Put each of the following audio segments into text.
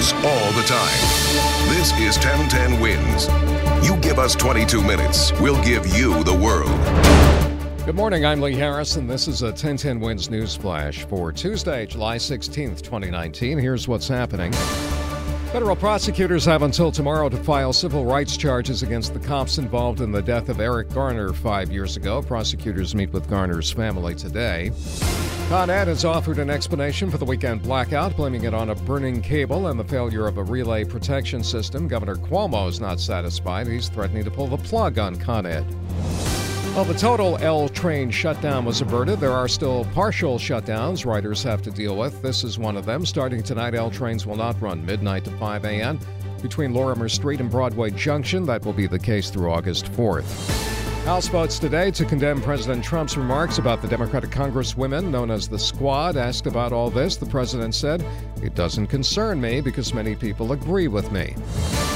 All all the time. This is 1010 Wins. You give us 22 minutes, we'll give you the world. Good morning, I'm Lee Harris, and this is a 1010 Wins News Flash for Tuesday, July 16th, 2019. Here's what's happening. Federal prosecutors have until tomorrow to file civil rights charges against the cops involved in the death of Eric Garner five years ago. Prosecutors meet with Garner's family today. Con Ed has offered an explanation for the weekend blackout, blaming it on a burning cable and the failure of a relay protection system. Governor Cuomo is not satisfied. He's threatening to pull the plug on Con Ed. While the total L train shutdown was averted, there are still partial shutdowns riders have to deal with. This is one of them. Starting tonight, L trains will not run midnight to 5 a.m. between Lorimer Street and Broadway Junction. That will be the case through August 4th. House votes today to condemn President Trump's remarks about the Democratic Congresswomen known as the Squad. Asked about all this, the president said, It doesn't concern me because many people agree with me.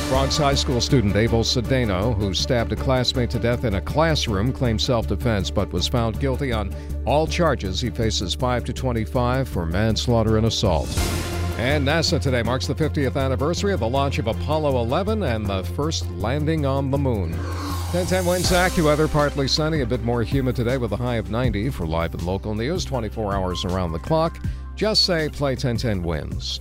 Bronx High School student Abel Cedeno, who stabbed a classmate to death in a classroom, claimed self defense but was found guilty on all charges. He faces 5 to 25 for manslaughter and assault. And NASA today marks the 50th anniversary of the launch of Apollo 11 and the first landing on the moon. 1010 Wins AccuWeather, partly sunny, a bit more humid today with a high of 90 for live and local news, 24 hours around the clock. Just say play 1010 wins.